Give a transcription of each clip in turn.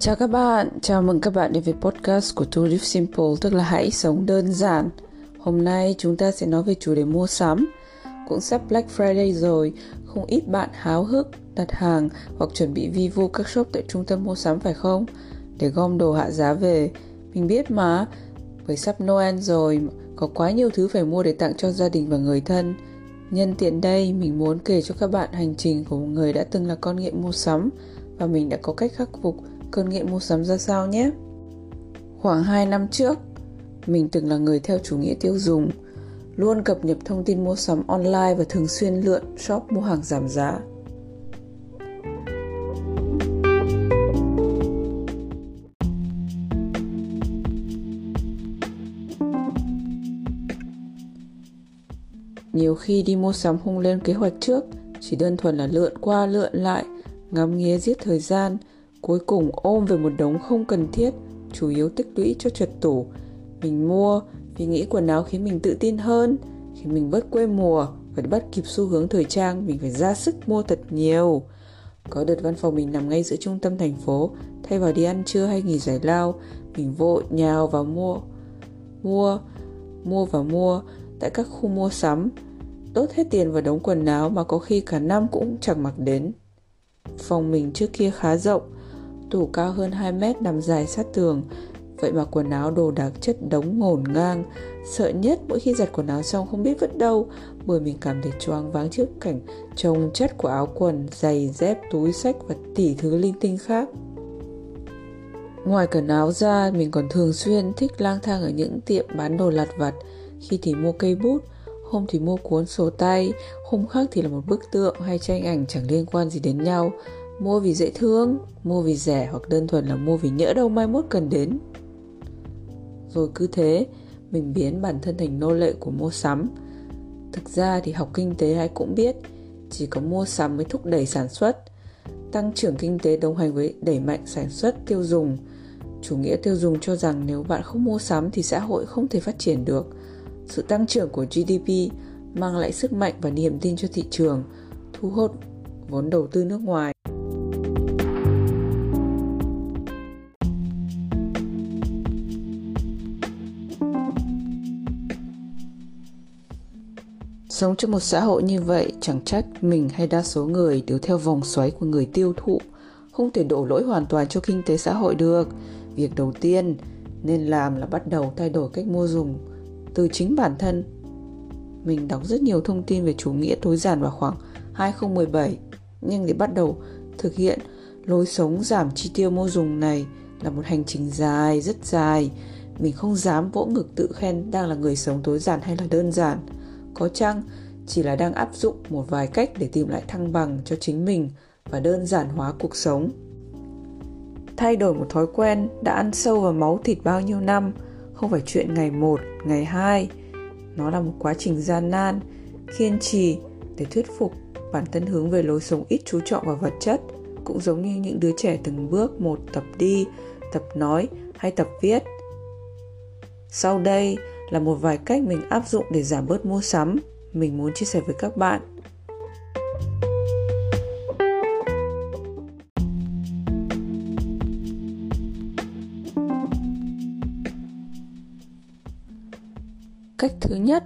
Chào các bạn, chào mừng các bạn đến với podcast của To Live Simple, tức là hãy sống đơn giản. Hôm nay chúng ta sẽ nói về chủ đề mua sắm. Cũng sắp Black Friday rồi, không ít bạn háo hức đặt hàng hoặc chuẩn bị vi vu các shop tại trung tâm mua sắm phải không? Để gom đồ hạ giá về. Mình biết mà, bởi sắp Noel rồi, có quá nhiều thứ phải mua để tặng cho gia đình và người thân. Nhân tiện đây, mình muốn kể cho các bạn hành trình của một người đã từng là con nghiện mua sắm và mình đã có cách khắc phục cơn nghiện mua sắm ra sao nhé. Khoảng 2 năm trước, mình từng là người theo chủ nghĩa tiêu dùng, luôn cập nhật thông tin mua sắm online và thường xuyên lượn shop mua hàng giảm giá. Nhiều khi đi mua sắm không lên kế hoạch trước, chỉ đơn thuần là lượn qua lượn lại, ngắm nghía giết thời gian, cuối cùng ôm về một đống không cần thiết, chủ yếu tích lũy cho trượt tủ. Mình mua vì nghĩ quần áo khiến mình tự tin hơn, khi mình bớt quê mùa và bắt kịp xu hướng thời trang, mình phải ra sức mua thật nhiều. Có đợt văn phòng mình nằm ngay giữa trung tâm thành phố, thay vào đi ăn trưa hay nghỉ giải lao, mình vội nhào vào mua, mua, mua và mua tại các khu mua sắm, đốt hết tiền vào đống quần áo mà có khi cả năm cũng chẳng mặc đến. Phòng mình trước kia khá rộng, tủ cao hơn 2 mét nằm dài sát tường, vậy mà quần áo đồ đạc chất đống ngổn ngang. Sợ nhất mỗi khi giặt quần áo xong không biết vứt đâu, bởi mình cảm thấy choáng váng trước cảnh trông chất của áo quần, giày, dép, túi sách và tỷ thứ linh tinh khác. Ngoài quần áo ra, mình còn thường xuyên thích lang thang ở những tiệm bán đồ lặt vặt, khi thì mua cây bút, hôm thì mua cuốn sổ tay, hôm khác thì là một bức tượng hay tranh ảnh chẳng liên quan gì đến nhau. Mua vì dễ thương, mua vì rẻ hoặc đơn thuần là mua vì nhỡ đâu mai mốt cần đến. Rồi cứ thế, mình biến bản thân thành nô lệ của mua sắm. Thực ra thì học kinh tế ai cũng biết, chỉ có mua sắm mới thúc đẩy sản xuất. Tăng trưởng kinh tế đồng hành với đẩy mạnh sản xuất tiêu dùng. Chủ nghĩa tiêu dùng cho rằng nếu bạn không mua sắm thì xã hội không thể phát triển được sự tăng trưởng của GDP mang lại sức mạnh và niềm tin cho thị trường, thu hút vốn đầu tư nước ngoài. Sống trong một xã hội như vậy, chẳng trách mình hay đa số người đều theo vòng xoáy của người tiêu thụ, không thể đổ lỗi hoàn toàn cho kinh tế xã hội được. Việc đầu tiên nên làm là bắt đầu thay đổi cách mua dùng từ chính bản thân. Mình đọc rất nhiều thông tin về chủ nghĩa tối giản vào khoảng 2017, nhưng để bắt đầu thực hiện lối sống giảm chi tiêu mua dùng này là một hành trình dài, rất dài. Mình không dám vỗ ngực tự khen đang là người sống tối giản hay là đơn giản. Có chăng? Chỉ là đang áp dụng một vài cách để tìm lại thăng bằng cho chính mình và đơn giản hóa cuộc sống. Thay đổi một thói quen đã ăn sâu vào máu thịt bao nhiêu năm – không phải chuyện ngày một, ngày hai. Nó là một quá trình gian nan, kiên trì để thuyết phục bản thân hướng về lối sống ít chú trọng vào vật chất. Cũng giống như những đứa trẻ từng bước một tập đi, tập nói hay tập viết. Sau đây là một vài cách mình áp dụng để giảm bớt mua sắm. Mình muốn chia sẻ với các bạn. Cách thứ nhất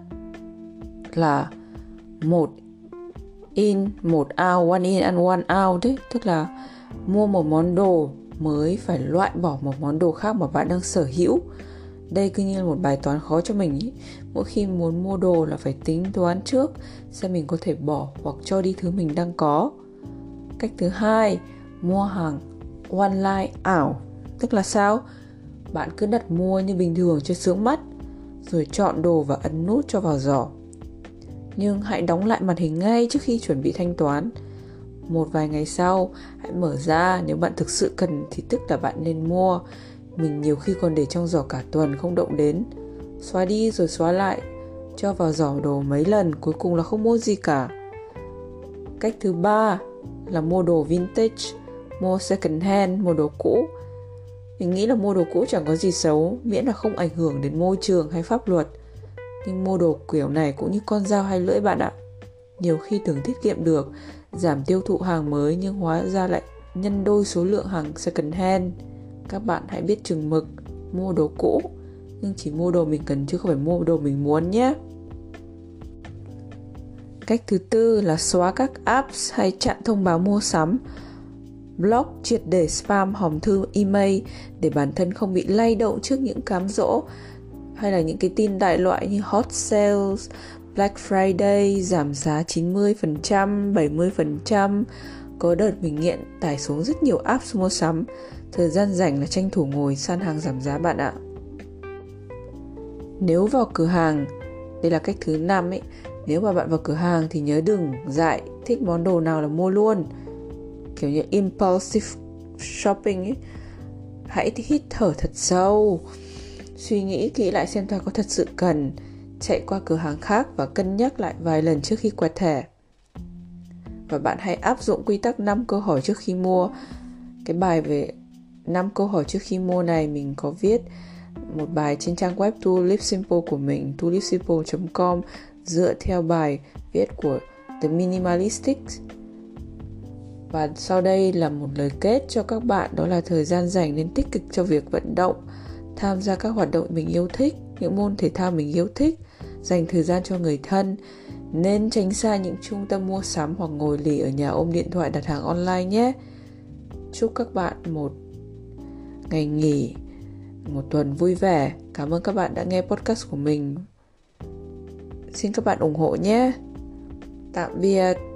là một in, một out, one in and one out đấy. Tức là mua một món đồ mới, phải loại bỏ một món đồ khác mà bạn đang sở hữu đây cứ như là một bài toán khó cho mình ý. mỗi khi muốn mua đồ là phải tính toán trước xem mình có thể bỏ hoặc cho đi thứ mình đang có cách thứ hai mua hàng online ảo tức là sao bạn cứ đặt mua như bình thường cho sướng mắt rồi chọn đồ và ấn nút cho vào giỏ. Nhưng hãy đóng lại màn hình ngay trước khi chuẩn bị thanh toán. Một vài ngày sau, hãy mở ra nếu bạn thực sự cần thì tức là bạn nên mua. Mình nhiều khi còn để trong giỏ cả tuần không động đến. Xóa đi rồi xóa lại, cho vào giỏ đồ mấy lần cuối cùng là không mua gì cả. Cách thứ ba là mua đồ vintage, mua second hand, mua đồ cũ mình nghĩ là mua đồ cũ chẳng có gì xấu, miễn là không ảnh hưởng đến môi trường hay pháp luật. Nhưng mua đồ kiểu này cũng như con dao hay lưỡi bạn ạ. Nhiều khi tưởng tiết kiệm được, giảm tiêu thụ hàng mới nhưng hóa ra lại nhân đôi số lượng hàng second hand các bạn hãy biết chừng mực mua đồ cũ. Nhưng chỉ mua đồ mình cần chứ không phải mua đồ mình muốn nhé. Cách thứ tư là xóa các apps hay chặn thông báo mua sắm. Block triệt để spam hòm thư email để bản thân không bị lay động trước những cám dỗ hay là những cái tin đại loại như hot sales, Black Friday giảm giá 90%, 70%. Có đợt mình nghiện tải xuống rất nhiều apps mua sắm. Thời gian rảnh là tranh thủ ngồi săn hàng giảm giá bạn ạ. Nếu vào cửa hàng, đây là cách thứ năm ấy, nếu mà bạn vào cửa hàng thì nhớ đừng dại thích món đồ nào là mua luôn. Kiểu như impulsive shopping ấy. Hãy hít thở thật sâu suy nghĩ kỹ lại xem ta có thật sự cần chạy qua cửa hàng khác và cân nhắc lại vài lần trước khi quẹt thẻ. Và bạn hãy áp dụng quy tắc 5 câu hỏi trước khi mua. Cái bài về 5 câu hỏi trước khi mua này mình có viết một bài trên trang web To Simple của mình, tulipsimple.com dựa theo bài viết của The Minimalistics. Và sau đây là một lời kết cho các bạn đó là thời gian dành nên tích cực cho việc vận động tham gia các hoạt động mình yêu thích những môn thể thao mình yêu thích dành thời gian cho người thân nên tránh xa những trung tâm mua sắm hoặc ngồi lì ở nhà ôm điện thoại đặt hàng online nhé. Chúc các bạn một ngày nghỉ, một tuần vui vẻ. Cảm ơn các bạn đã nghe podcast của mình. Xin các bạn ủng hộ nhé. Tạm biệt.